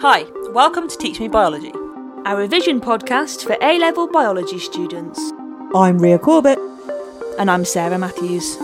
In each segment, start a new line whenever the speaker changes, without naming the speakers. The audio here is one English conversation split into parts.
Hi, welcome to Teach Me Biology.
our revision podcast for A level biology students.
I'm Ria Corbett.
And I'm Sarah Matthews.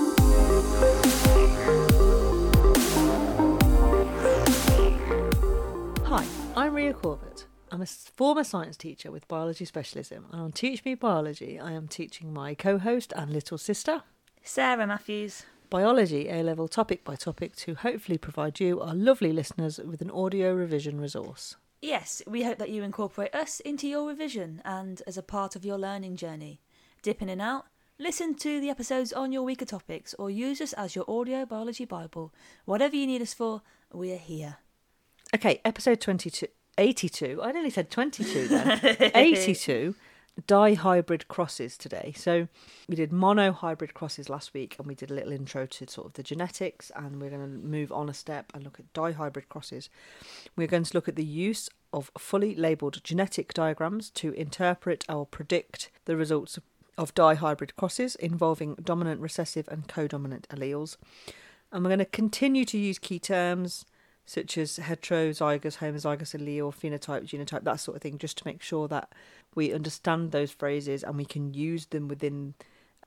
Hi, I'm Ria Corbett. I'm a former science teacher with biology specialism, and on Teach Me Biology, I am teaching my co host and little sister
Sarah Matthews.
Biology A level topic by topic to hopefully provide you, our lovely listeners, with an audio revision resource.
Yes, we hope that you incorporate us into your revision and as a part of your learning journey. Dip in and out, listen to the episodes on your weaker topics, or use us as your audio biology Bible. Whatever you need us for, we are here.
Okay, episode 22, 82. I nearly said 22 then. 82 dihybrid crosses today. So we did mono hybrid crosses last week and we did a little intro to sort of the genetics and we're going to move on a step and look at dihybrid crosses. We're going to look at the use of fully labeled genetic diagrams to interpret or predict the results of, dihybrid crosses involving dominant recessive and codominant alleles. And we're going to continue to use key terms such as heterozygous, homozygous allele, phenotype, genotype, that sort of thing, just to make sure that we understand those phrases and we can use them within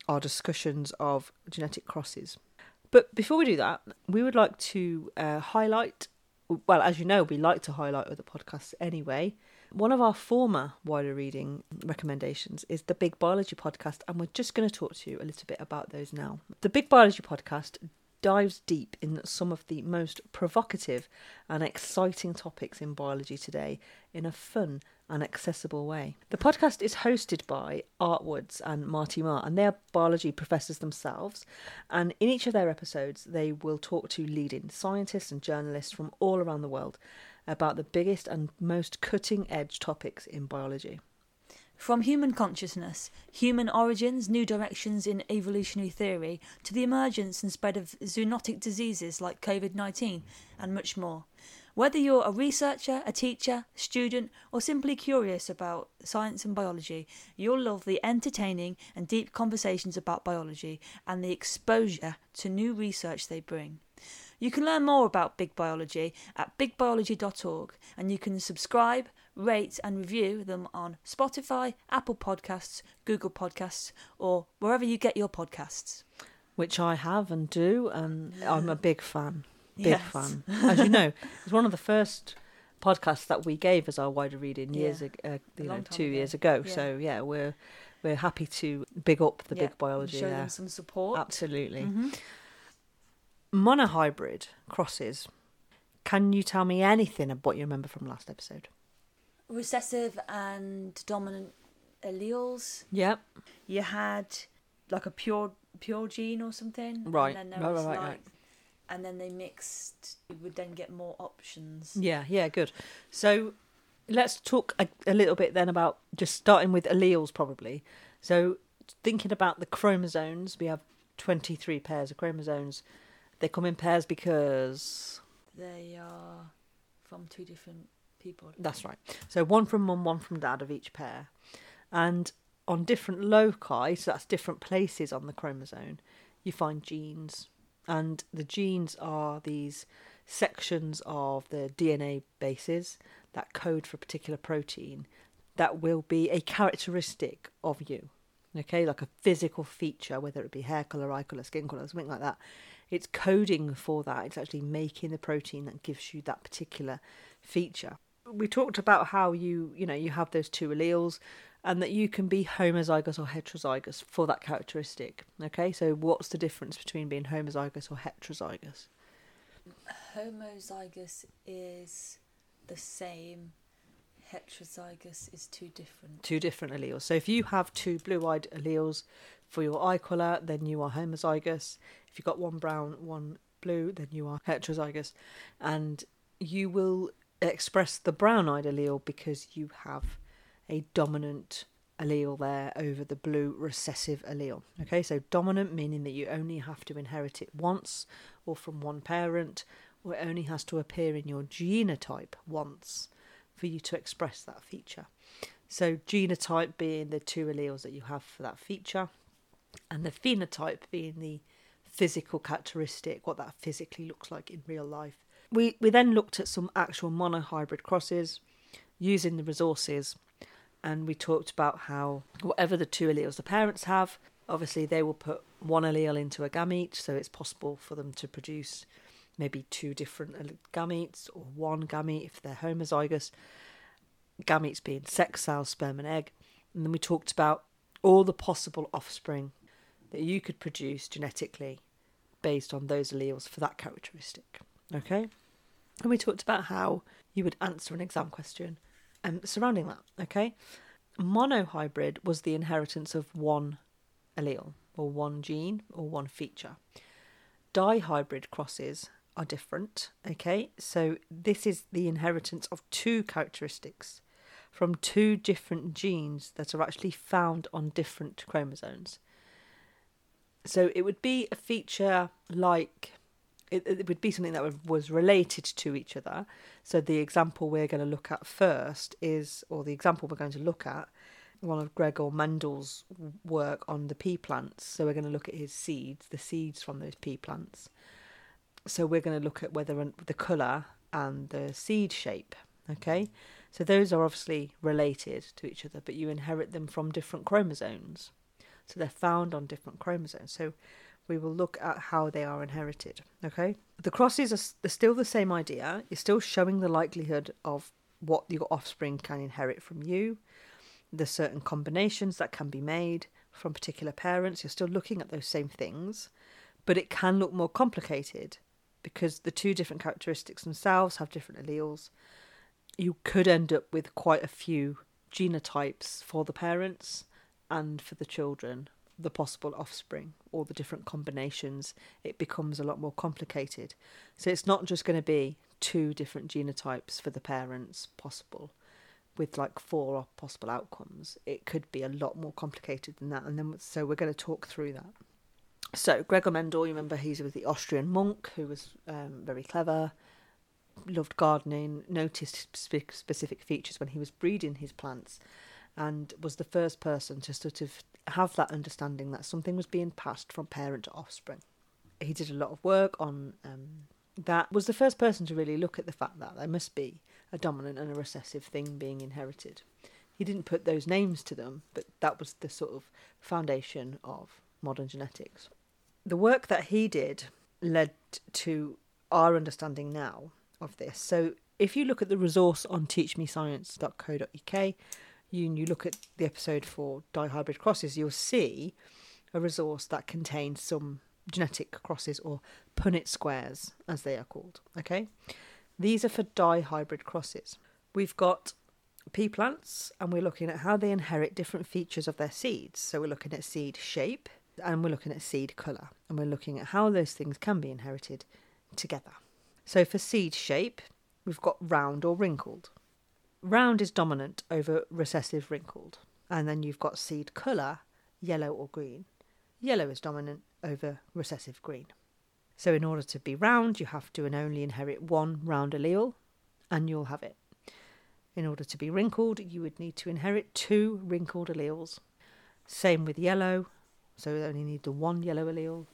our discussions of genetic crosses. But before we do that, we would like to uh, highlight, well, as you know, we like to highlight other podcasts anyway. One of our former wider reading recommendations is the Big Biology podcast, and we're just going to talk to you a little bit about those now. The Big Biology podcast dives deep in some of the most provocative and exciting topics in biology today in a fun and accessible way. The podcast is hosted by Art Woods and Marty Marr, and they are biology professors themselves. And in each of their episodes, they will talk to leading scientists and journalists from all around the world about the biggest and most cutting edge topics in biology.
From human consciousness, human origins, new directions in evolutionary theory, to the emergence and spread of zoonotic diseases like COVID 19, and much more. Whether you're a researcher, a teacher, student, or simply curious about science and biology, you'll love the entertaining and deep conversations about biology and the exposure to new research they bring. You can learn more about Big Biology at bigbiology.org and you can subscribe, rate, and review them on Spotify, Apple Podcasts, Google Podcasts, or wherever you get your podcasts.
Which I have and do, and I'm a big fan. Big
Yes.
fan. As you know, it's one of the first podcasts that we gave as our wider reading years
Yeah.
ago, uh, you know, two
ago.
years ago.
Yeah.
So yeah, we're we're happy to big up the
Yeah,
big biology
Show
there.
them some support.
Absolutely.
Mhm.
Monohybrid crosses. Can you tell me anything of what you remember from last episode?
Recessive and dominant alleles.
Yep.
You had like a pure pure gene or something.
Right.
And then
Right,
was
right,
like,
right.
and then they mixed. You would then get more options.
Yeah, yeah, good. So let's talk a, a little bit then about just starting with alleles, probably. So thinking about the chromosomes, we have 23 pairs of chromosomes. They come in pairs because
They are from two different people.
that's right. So one from mum, one from dad of each pair. And on different loci, so that's different places on the chromosome, you find genes. And the genes are these sections of the DNA bases that code for a particular protein that will be a characteristic of you. Okay, like a physical feature, whether it be hair colour, eye colour, skin colour, something like that. It's coding for that. It's actually making the protein that gives you that particular feature. We talked about how you, you know, you have those two alleles and that you can be homozygous or heterozygous for that characteristic. Okay, so what's the difference between being homozygous or heterozygous?
Homozygous is the same. Heterozygous is two different.
Two different alleles. So if you have two blue eyed alleles for your eye colour, then you are homozygous. If you've got one brown, one blue, then you are heterozygous. And you will express the brown eyed allele because you have a dominant allele there over the blue recessive allele. Okay, so dominant meaning that you only have to inherit it once or from one parent, or it only has to appear in your genotype once for you to express that feature. So, genotype being the two alleles that you have for that feature, and the phenotype being the physical characteristic, what that physically looks like in real life. We, we then looked at some actual monohybrid crosses using the resources and we talked about how whatever the two alleles the parents have, obviously they will put one allele into a gamete, so it's possible for them to produce maybe two different gametes or one gamete if they're homozygous. Gametes being sex cells, sperm and egg. And then we talked about all the possible offspring that you could produce genetically based on those alleles for that characteristic. Okay? And we talked about how you would answer an exam question um, surrounding that. Okay? Monohybrid was the inheritance of one allele or one gene or one feature. Dihybrid crosses are different. Okay? So this is the inheritance of two characteristics from two different genes that are actually found on different chromosomes. So it would be a feature like it, it would be something that was related to each other. So the example we're going to look at first is, or the example we're going to look at, one of Gregor Mendel's work on the pea plants. So we're going to look at his seeds, the seeds from those pea plants. So we're going to look at whether the colour and the seed shape. Okay, so those are obviously related to each other, but you inherit them from different chromosomes. So they're found on different chromosomes. So we will look at how they are inherited. Okay, the crosses are, still the same idea. You're still showing the likelihood of what your offspring can inherit from you. There's certain combinations that can be made from particular parents. You're still looking at those same things, but it can look more complicated because the two different characteristics themselves have different alleles. You could end up with quite a few genotypes for the parents and for the children the possible offspring or the different combinations, it becomes a lot more complicated. So it's not just going to be two different genotypes for the parents possible with like four possible outcomes. It could be a lot more complicated than that. And then so we're going to talk through that. So Gregor Mendel, you remember he's was the Austrian monk who was um, very clever, loved gardening, noticed specific features when he was breeding his plants and was the first person to sort of have that understanding that something was being passed from parent to offspring. He did a lot of work on um, that, was the first person to really look at the fact that there must be a dominant and a recessive thing being inherited. He didn't put those names to them, but that was the sort of foundation of modern genetics. The work that he did led to our understanding now of this. So if you look at the resource on teachmescience.co.uk, you, and you look at the episode for dihybrid crosses, you'll see a resource that contains some genetic crosses or Punnett squares, as they are called. Okay, these are for dihybrid crosses. We've got pea plants, and we're looking at how they inherit different features of their seeds. So we're looking at seed shape, and we're looking at seed colour, and we're looking at how those things can be inherited together. So for seed shape, we've got round or wrinkled. Round is dominant over recessive wrinkled. And then you've got seed colour, yellow or green. Yellow is dominant over recessive green. So in order to be round, you have to and only inherit one round allele, and you'll have it. In order to be wrinkled, you would need to inherit two wrinkled alleles. Same with yellow, so you only need the one yellow allele.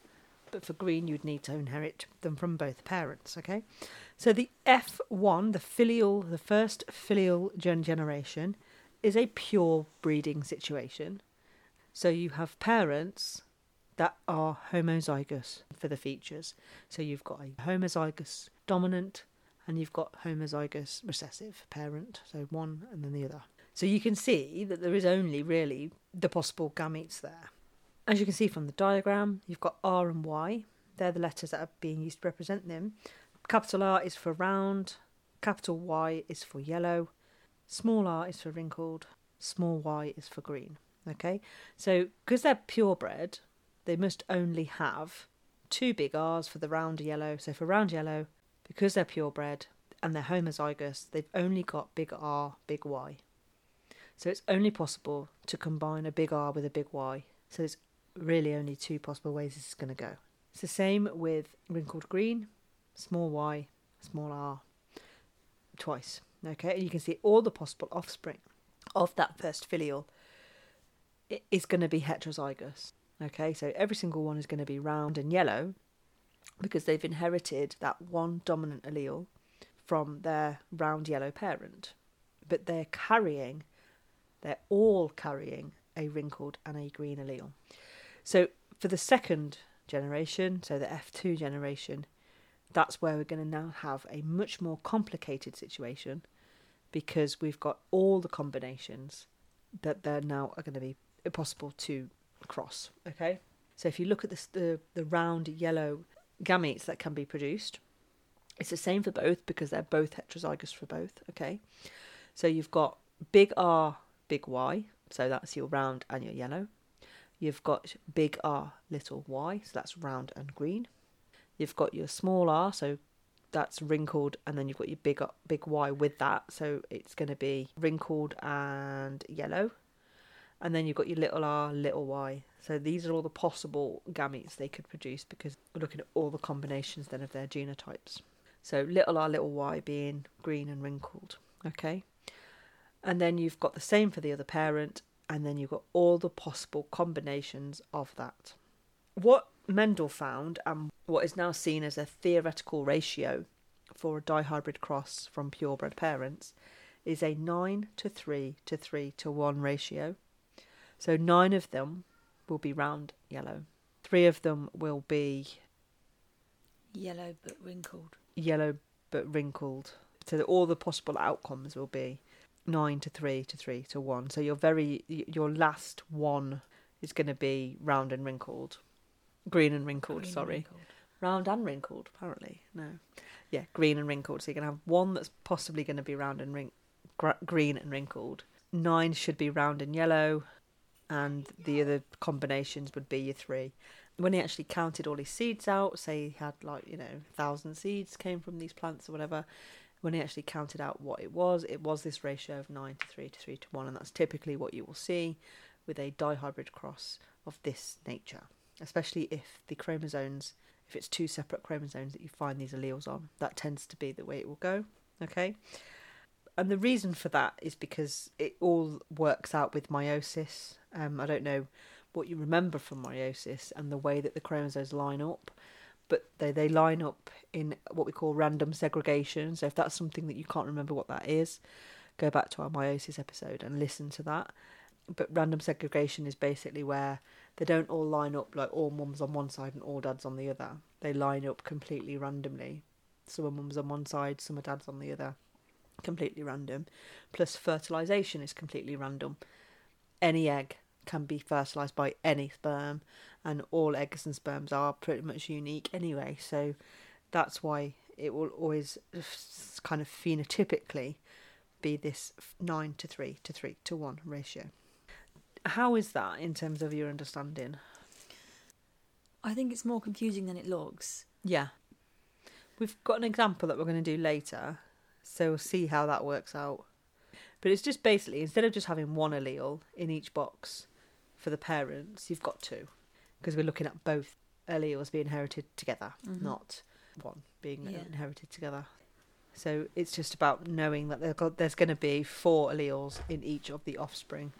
But for green, you'd need to inherit them from both parents, okay? So the F1, the filial, the first filial generation, is a pure breeding situation. So you have parents that are homozygous for the features. So you've got a homozygous dominant and you've got homozygous recessive parent, so one and then the other. So you can see that there is only really the possible gametes there. As you can see from the diagram, you've got R and Y. They're the letters that are being used to represent them. Capital R is for round, capital Y is for yellow, small r is for wrinkled, small y is for green. Okay, so because they're purebred, they must only have two big R's for the round yellow. So for round yellow, because they're purebred and they're homozygous, they've only got big R, big Y. So it's only possible to combine a big R with a big Y. So there's really only two possible ways this is going to go. It's the same with wrinkled green small y, small r, twice. Okay, and you can see all the possible offspring of that first filial is going to be heterozygous. Okay, so every single one is going to be round and yellow, because they've inherited that one dominant allele from their round yellow parent. But they're carrying, they're all carrying a wrinkled and a green allele. So for the second generation, so the F2 generation, that's where we're going to now have a much more complicated situation because we've got all the combinations that there now are going to be possible to cross. Okay, so if you look at this, the the round yellow gametes that can be produced, it's the same for both because they're both heterozygous for both. Okay, so you've got big R, big Y, so that's your round and your yellow. You've got big R, little y, so that's round and green. You've got your small r, so that's wrinkled, and then you've got your big uh, big Y with that, so it's going to be wrinkled and yellow. And then you've got your little r, little y. So these are all the possible gametes they could produce because we're looking at all the combinations then of their genotypes. So little r, little y being green and wrinkled. Okay. And then you've got the same for the other parent, and then you've got all the possible combinations of that. What Mendel found, and what is now seen as a theoretical ratio for a dihybrid cross from purebred parents, is a 9 to 3 to 3 to 1 ratio. So nine of them will be round yellow, three of them will be
yellow but wrinkled.
Yellow but wrinkled. So all the possible outcomes will be nine to three to three to one. So your very your last one is going to be round and wrinkled, green and wrinkled. Green sorry, and wrinkled. round and wrinkled. Apparently, no, yeah, green and wrinkled. So you're going to have one that's possibly going to be round and wrin- gr- green and wrinkled. Nine should be round and yellow, and the other combinations would be your three. When he actually counted all his seeds out, say he had like you know thousand seeds came from these plants or whatever, when he actually counted out what it was, it was this ratio of 9 to 3 to 3 to 1, and that's typically what you will see with a dihybrid cross of this nature, especially if the chromosomes, if it's two separate chromosomes that you find these alleles on, that tends to be the way it will go. Okay? And the reason for that is because it all works out with meiosis. Um, I don't know what you remember from meiosis and the way that the chromosomes line up but they, they line up in what we call random segregation. So if that's something that you can't remember what that is, go back to our meiosis episode and listen to that. But random segregation is basically where they don't all line up like all mums on one side and all dads on the other. They line up completely randomly. Some are mums on one side, some are dads on the other. Completely random. Plus fertilization is completely random. Any egg can be fertilized by any sperm and all eggs and sperms are pretty much unique anyway. So that's why it will always kind of phenotypically be this 9 to 3 to 3 to 1 ratio. How is that in terms of your understanding?
I think it's more confusing than it looks.
Yeah. We've got an example that we're going to do later, so we'll see how that works out. But it's just basically instead of just having one allele in each box for the parents, you've got two because we're looking at both alleles being inherited together, mm-hmm. not one being yeah. inherited together. So it's just about knowing that there's going to be four alleles in each of the offspring,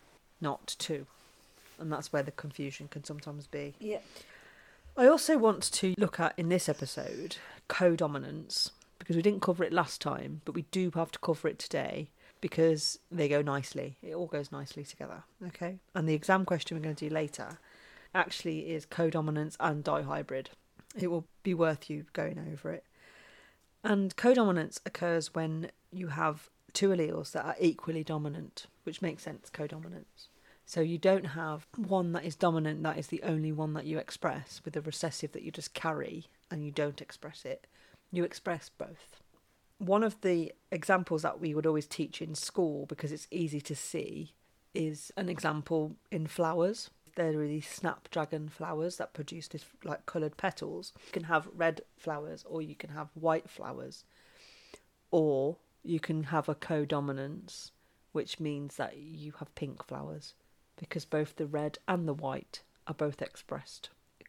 not two. And that's where the confusion can sometimes be.
Yeah.
I also want to look at in this episode codominance because we didn't cover it last time, but we do have to cover it today because they go nicely. It all goes nicely together. Okay. And the exam question we're going to do later actually is codominance and dihybrid. It will be worth you going over it. And codominance occurs when you have two alleles that are equally dominant, which makes sense, codominance. So you don't have one that is dominant, that is the only one that you express, with a recessive that you just carry and you don't express it. You express both. One of the examples that we would always teach in school, because it's easy to see, is an example in flowers there are these snapdragon flowers that produce this like coloured petals. You can have red flowers or you can have white flowers. Or you can have a codominance, which means that you have pink flowers because both the red and the white are both expressed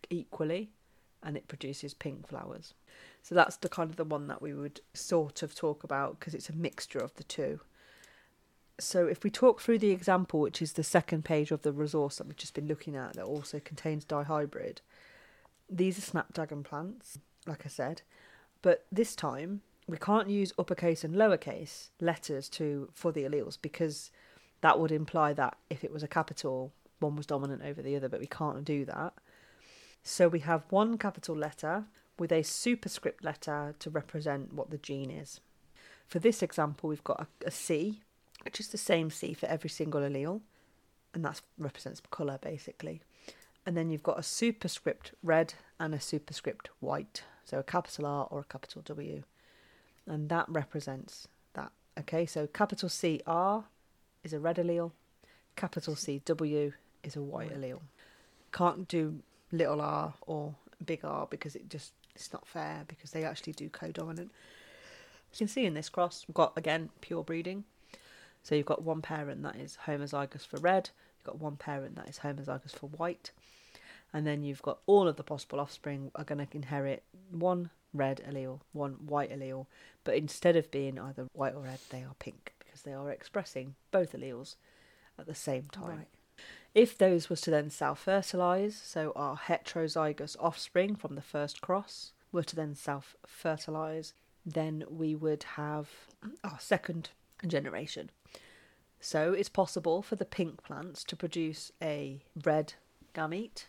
equally and it produces pink flowers. So that's the kind of the one that we would sort of talk about because it's a mixture of the two so if we talk through the example, which is the second page of the resource that we've just been looking at, that also contains dihybrid, these are snapdragon plants, like I said. But this time we can't use uppercase and lowercase letters to for the alleles because that would imply that if it was a capital, one was dominant over the other, but we can't do that. So we have one capital letter with a superscript letter to represent what the gene is. For this example, we've got a, a C, which is the same C for every single allele, and that represents colour basically. And then you've got a superscript red and a superscript white, so a capital R or a capital W, and that represents that. Okay, so capital C R is a red allele, capital C W is a white allele. Can't do little r or big R because it just it's not fair because they actually do co-dominant. You can see in this cross we've got again pure breeding. So you've got one parent that is homozygous for red, you've got one parent that is homozygous for white, and then you've got all of the possible offspring are going to inherit one red allele, one white allele, but instead of being either white or red, they are pink because they are expressing both alleles at the same time.
Right.
If those was to then self fertilise, so our heterozygous offspring from the first cross were to then self fertilise, then we would have our second generation. So it's possible for the pink plants to produce a red gamete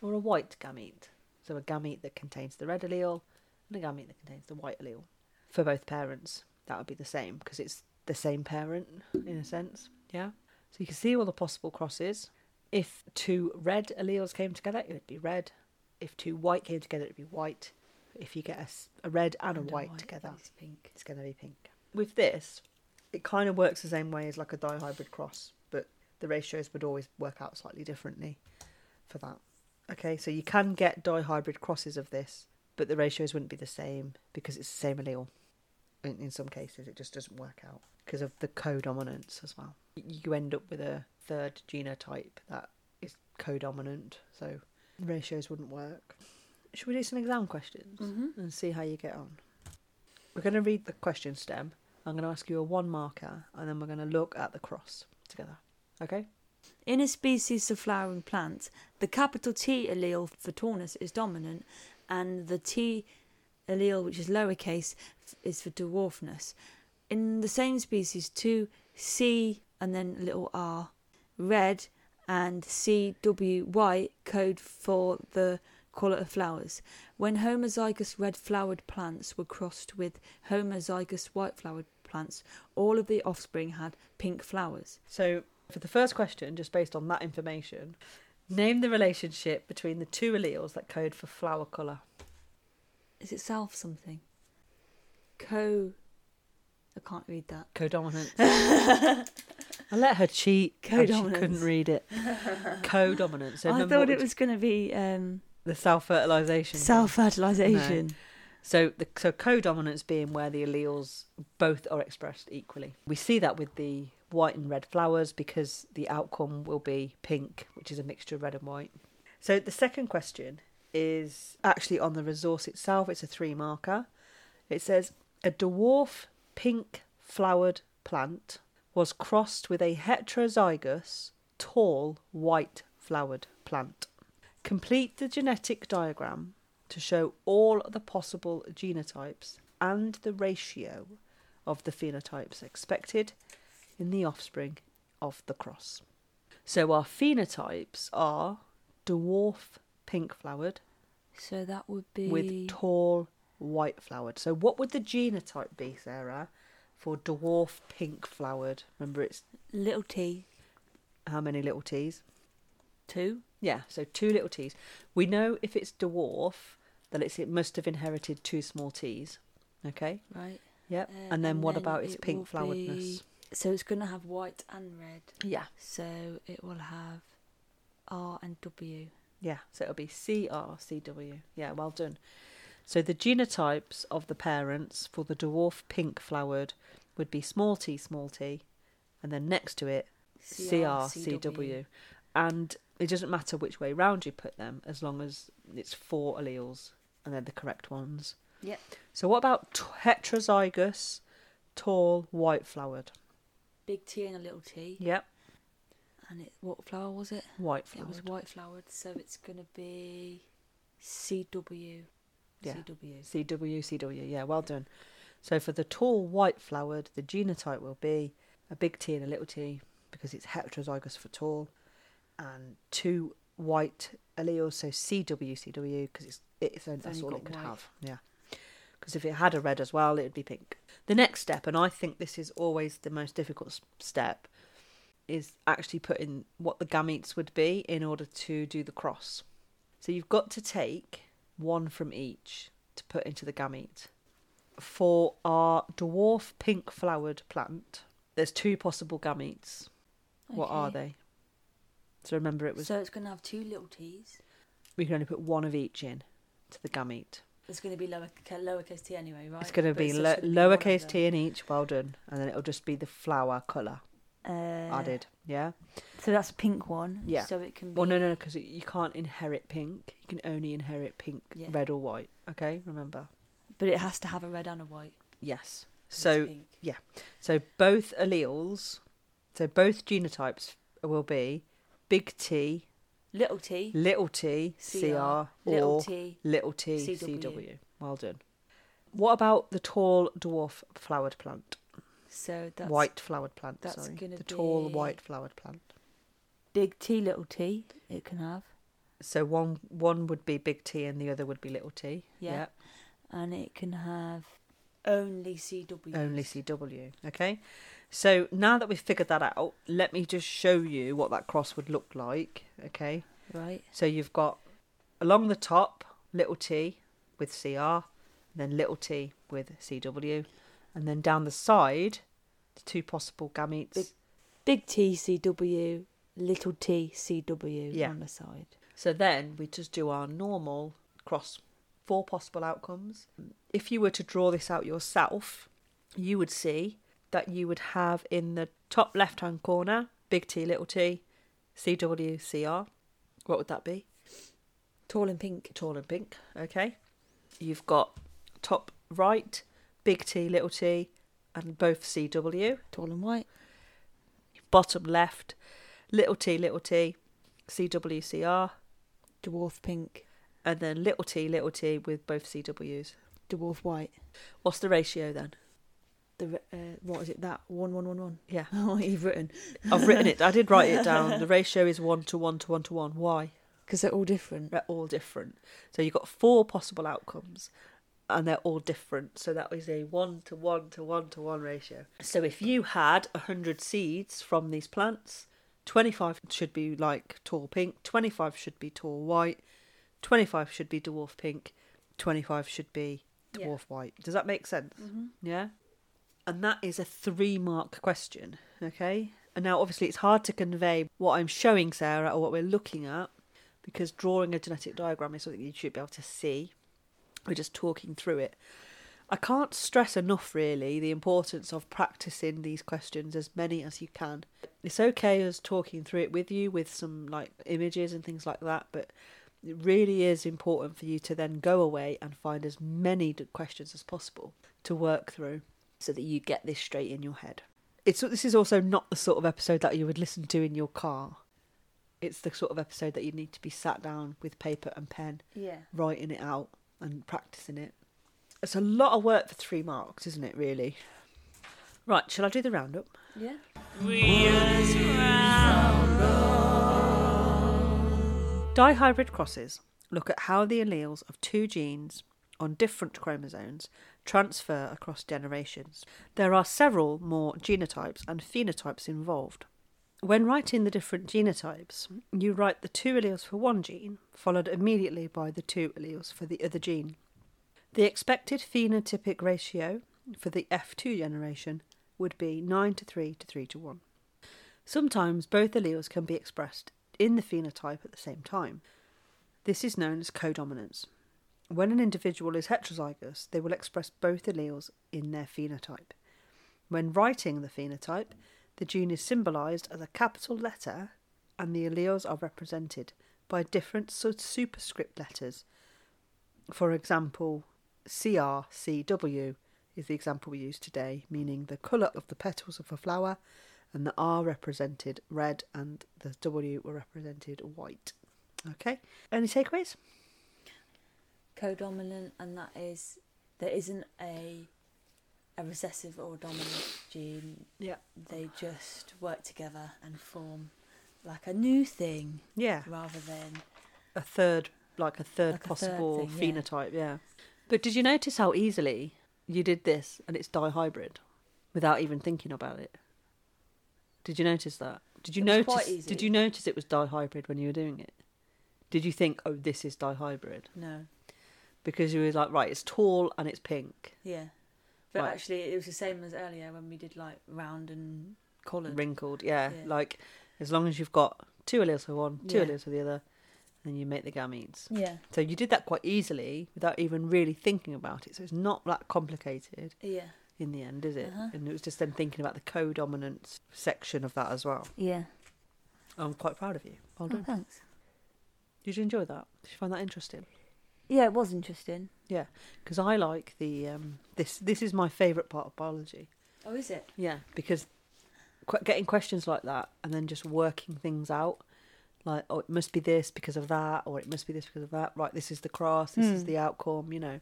or a white gamete. So a gamete that contains the red allele and a gamete that contains the white allele. For both parents, that would be the same because it's the same parent in a sense. Yeah. So you can see all the possible crosses. If two red alleles came together, it would be red. If two white came together, it would be white. If you get a red and,
And
a white, together,
It's pink.
it's going to be pink. With this, it kind of works the same way as like a dihybrid cross, but the ratios would always work out slightly differently for that. Okay, so you can get dihybrid crosses of this, but the ratios wouldn't be the same because it's the same allele. In, in some cases, it just doesn't work out because of the co-dominance as well. You end up with a third genotype that is co-dominant, so the ratios wouldn't work. Should we do some exam questions
Mm-hmm.
and see how you get on? We're going to read the question stem. I'm going to ask you a one marker, and then we're going to look at the cross together. Okay?
In a species of flowering plant, the capital T allele for tallness is dominant, and the T allele, which is lowercase, is for dwarfness. In the same species, two C and then little r, red, and CW white code for the colour of flowers. When homozygous red flowered plants were crossed with homozygous white flowered plants, all of the offspring had pink flowers.
So, for the first question, just based on that information, name the relationship between the two alleles that code for flower colour.
Is it self something? Co. I can't read that.
Co-dominance. I let her cheat. and She
Co-dominance.
couldn't read it. Co-dominance. So
I thought it was going to be um,
the self-fertilization.
self fertilisation.
So the so co-dominance being where the alleles both are expressed equally. We see that with the white and red flowers because the outcome will be pink, which is a mixture of red and white. So the second question is actually on the resource itself. It's a three marker. It says a dwarf pink flowered plant was crossed with a heterozygous tall white flowered plant. Complete the genetic diagram to show all the possible genotypes and the ratio of the phenotypes expected in the offspring of the cross. So our phenotypes are dwarf pink flowered
So that would be
with tall white flowered. So what would the genotype be, Sarah, for dwarf pink flowered? Remember it's
little t
how many little T's?
two.
Yeah, so two little T's. We know if it's dwarf that it's, it must have inherited two small T's. Okay.
Right.
Yep.
Uh,
and then
and
what
then
about its
it
pink floweredness?
be- So it's going to have white and red.
Yeah.
So it will have R and W.
Yeah. So it'll be C R C W. Yeah. Well done. So the genotypes of the parents for the dwarf pink flowered would be small t small t, and then next to it C R C W. And it doesn't matter which way round you put them as long as it's four alleles and they're the correct ones.
Yep.
So what about t- heterozygous, tall, white flowered?
Big T and a little T.
Yep.
And it, what flower was it?
White
It was white flowered, so it's going to be CW.
Yeah.
CW.
CW, CW. Yeah, well done. So for the tall white flowered, the genotype will be a big T and a little t because it's heterozygous for tall, and two white alleles, so CW, CW, because it's, it's, that's all it could
white.
have. Yeah. Because if it had a red as well, it would be pink. The next step, and I think this is always the most difficult step, is actually putting what the gametes would be in order to do the cross. So you've got to take one from each to put into the gamete. For our dwarf pink flowered plant, there's two possible gametes. What are they? So remember, it was
So it's going to have two little t's.
we can only put one of each in to the gamete.
It's going to be lower, lowercase t anyway, right?
It's going to
But
be lo-
just gonna be one of
lowercase t in each. Well done, and then it'll just be the flower colour
Uh,
added. Yeah.
So that's a pink one.
Yeah.
So it can be.
Well, no, no, because you can't inherit pink. You can only inherit pink,
Yeah.
red or white. Okay, remember.
But it has to have a red and a white.
Yes. So
yeah.
So both alleles, so both genotypes will be big T,
little t,
little t, CR,
little
or
t.
little t,
CW.
CW. Well done. What about the tall dwarf flowered plant?
So that's
white flowered plant,
that's
sorry. The tall white flowered plant.
big t, little t. It can have,
So one one would be big T and the other would be little t.
Yeah. and it can have only CW.
Only CW. Okay. So now that we've figured that out, let me just show you what that cross would look like. Okay.
Right.
So you've got along the top little t with CR, then little t with CW, and then down the side, the two possible gametes.
Big- Big T CW, little TCW
Yeah.
on the side.
So then we just do our normal cross. Four possible outcomes. If you were to draw this out yourself, you would see that you would have in the top left hand corner big T, little t, CW, CR. What would that be?
Tall and pink.
tall and pink. Okay. You've got top right, big T, little t, and both CW.
Tall and white.
Bottom left, little t, little t, CW, CR,
Dwarf pink.
and then little t, little t with both CWs.
Dwarf white.
What's the ratio then?
The uh, what is it? That one one one one.
Yeah,
what you've written?
I've written it. I did write it down. The ratio is one to one to one to one. Why?
Because they're all different.
They're all different. So you've got four possible outcomes, and they're all different. So that is a one to one to one to one ratio. So if you had a hundred seeds from these plants, twenty-five should be like tall pink, twenty-five should be tall white, twenty-five should be dwarf pink, twenty-five should be
Yeah.
dwarf white. Does that make sense?
Mm-hmm.
Yeah. And that is a three mark question. Okay. And now, obviously, it's hard to convey what I'm showing Sarah or what we're looking at because drawing a genetic diagram is something you should be able to see. We're just talking through it. I can't stress enough, really, the importance of practicing these questions as many as you can. It's okay as talking through it with you with some like images and things like that, but it really is important for you to then go away and find as many questions as possible to work through so that you get this straight in your head. It's this is also not the sort of episode that you would listen to in your car. It's the sort of episode that you need to be sat down with paper and pen,
Yeah.
writing it out and practicing it. It's a lot of work for three marks, isn't it? Really. Right, shall I do the roundup?
Yeah.
Dihybrid crosses look at how the alleles of two genes on different chromosomes transfer across generations. There are several more genotypes and phenotypes involved. When writing the different genotypes, you write the two alleles for one gene, followed immediately by the two alleles for the other gene. The expected phenotypic ratio for the F2 generation would be 9 to 3 to 3 to 1. Sometimes both alleles can be expressed in the phenotype at the same time. This is known as codominance. When an individual is heterozygous, they will express both alleles in their phenotype. When writing the phenotype, the gene is symbolized as a capital letter and the alleles are represented by different superscript letters. For example, CRCW is the example we use today, meaning the colour of the petals of a flower, and the R represented red and the W were represented white. Okay, any takeaways?
codominant, and that is there isn't a a recessive or dominant gene.
Yeah.
They just work together and form like a new thing
Yeah.
rather than
A third, like a third
Like a third
possible
thing,
phenotype. Yeah. But did you notice how easily you did this and it's dihybrid without even thinking about it? Did you notice that? Did you
It
notice?
quite easy.
Did you notice it was dihybrid when you were doing it? Did you think, oh, this is dihybrid?
no.
Because you were like, right, it's tall and it's pink,
Yeah. But
Right.
actually, it was the same as earlier when we did like round and collared.
wrinkled. Yeah,
Yeah.
like as long as you've got two alleles for one, two
Yeah.
alleles for the other, then you make the gametes.
Yeah.
So you did that quite easily without even really thinking about it. So it's not that complicated
Yeah.
in the end, is it?
Uh-huh.
And it was just then thinking about the co-dominance section of that as well.
Yeah.
I'm quite proud of you. Well
Oh, thanks.
Did you enjoy that? Did you find that interesting?
Yeah, it was interesting.
Yeah, because I like the um, this. This is my favourite part of biology.
Oh, is it?
Yeah, because qu- getting questions like that and then just working things out, like oh, it must be this because of that, or it must be this because of that. Right, this is the cross. This is
Hmm.
the outcome. You know,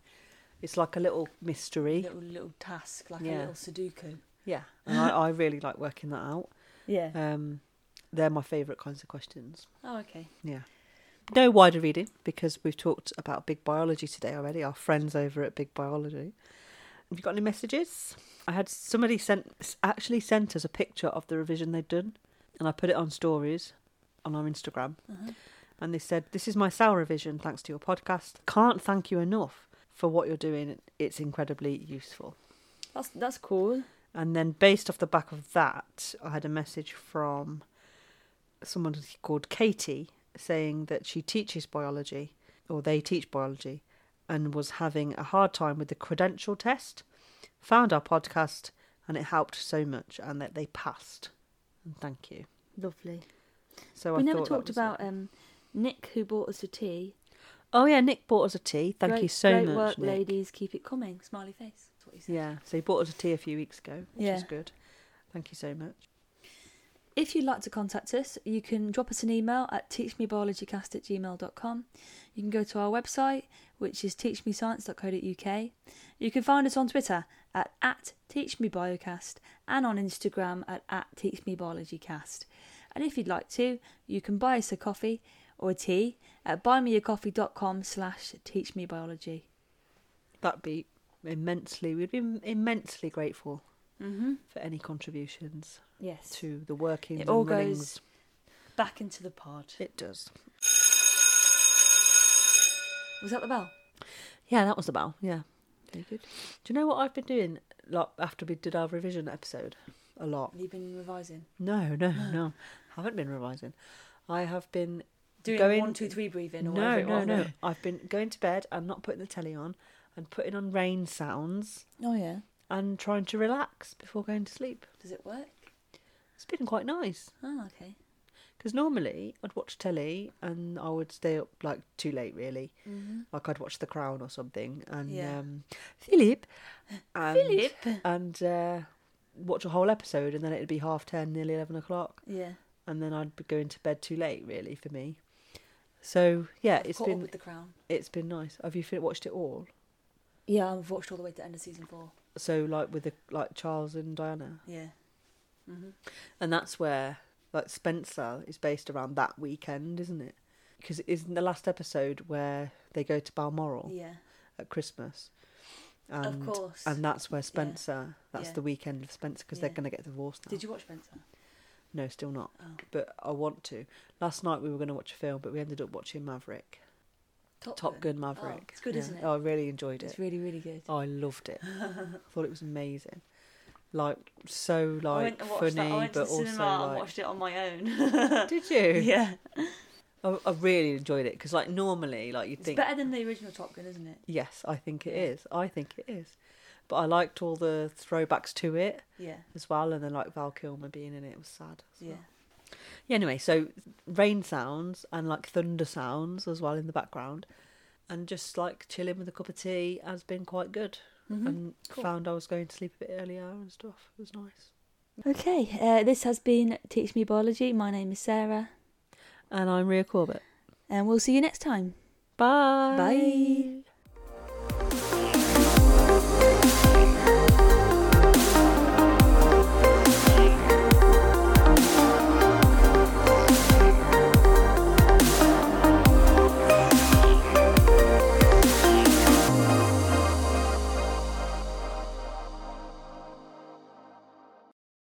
it's like a little mystery.
Little little task, like
Yeah.
a little Sudoku.
Yeah, and I, I really like working that out.
Yeah.
Um, they're my favourite kinds of questions.
oh, okay.
Yeah. No wider reading because we've talked about big biology today already. Our friends over at Big Biology. Have you got any messages? I had somebody sent actually sent us a picture of the revision they'd done, and I put it on stories on our Instagram.
Uh-huh.
And they said, "This is my cell revision thanks to your podcast. Can't thank you enough for what you're doing. It's incredibly useful."
That's that's cool.
And then, based off the back of that, I had a message from someone called Katie saying that she teaches biology, or they teach biology, and was having a hard time with the credential test. Found our podcast, and it helped so much, and that they passed. And thank you.
Lovely.
So
we
I
never talked about um, Nick who bought us a tea.
Oh yeah, Nick bought us a tea. Thank
great,
you so
great
much,
work,
Nick.
ladies. Keep it coming. Smiley face. That's what he said.
Yeah, so he bought us a tea a few weeks ago, which
Yeah.
is good. Thank you so much.
If you'd like to contact us, you can drop us an email at teachmebiologycast at gmail.com. You can go to our website, which is teachmescience.co.uk. You can find us on Twitter at, at teachmebiocast and on Instagram at, at teachmebiologycast. And if you'd like to, you can buy us a coffee or a tea at buymeacoffee.com slash teachmebiology.
That'd be immensely. We'd be immensely grateful
Mm-hmm.
for any contributions
Yes.
to the workings
It all
runnings.
goes back into the pod.
It does.
Was that the bell?
Yeah, that was the bell. Yeah, very good. Do you know what I've been doing? Like after we did our revision episode, a lot.
Have you been revising?
No, no, no. haven't been revising. I have been
Doing
Going-
one, two, three breathing or
no, no, no. I've been going to bed and not putting the telly on, and putting on rain sounds
Oh yeah.
and trying to relax before going to sleep.
Does it work?
It's been quite nice.
Oh, okay.
Because normally I'd watch telly and I would stay up like too late, really.
Mm-hmm.
Like I'd watch The Crown or something, and
Yeah.
um, Philip, and,
Philip.
and uh, watch a whole episode, and then it'd be half ten, nearly eleven o'clock,
Yeah.
and then I'd be going to bed too late, really, for me. So yeah,
I've
it's
caught up
been
with the crown.
it's been nice. Have you fin- watched it all?
Yeah, I've watched all the way to the end of season four.
So like with the like Charles and Diana,
Yeah. Mm-hmm.
and that's where like Spencer is based around that weekend, isn't it? Because it isn't the last episode where they go to Balmoral
Yeah.
at Christmas. And,
of course.
And that's where Spencer, that's
Yeah.
the weekend of Spencer because they're going to get divorced now.
Did you watch Spencer?
No, still not.
Oh.
But I want to. Last night we were going to watch a film, but we ended up watching Maverick.
Top,
Top Gun Maverick.
Oh, it's good,
Yeah.
isn't it?
Oh, I really enjoyed it.
It's really, really good.
Oh, I loved it. I thought it was amazing. Like, so, like, funny,
that. I
but also, like.
watched it on my own.
Did you?
yeah.
I, I really enjoyed it because, like, normally, like, you'd
It's
think.
better than the original Top Gun, isn't it?
Yes, I think it is. I think it is. But I liked all the throwbacks to it
Yeah.
as well, and then, like, Val Kilmer being in it was sad. as
Yeah.
well. Yeah, anyway, so rain sounds and like thunder sounds as well in the background, and just like chilling with a cup of tea has been quite good.
Mhm.
And
Cool.
found I was going to sleep a bit earlier and stuff. It was nice.
Okay, uh, this has been Teach Me Biology. My name is Sarah,
And I'm Ria Corbett.
and we'll see you next time.
Bye.
Bye.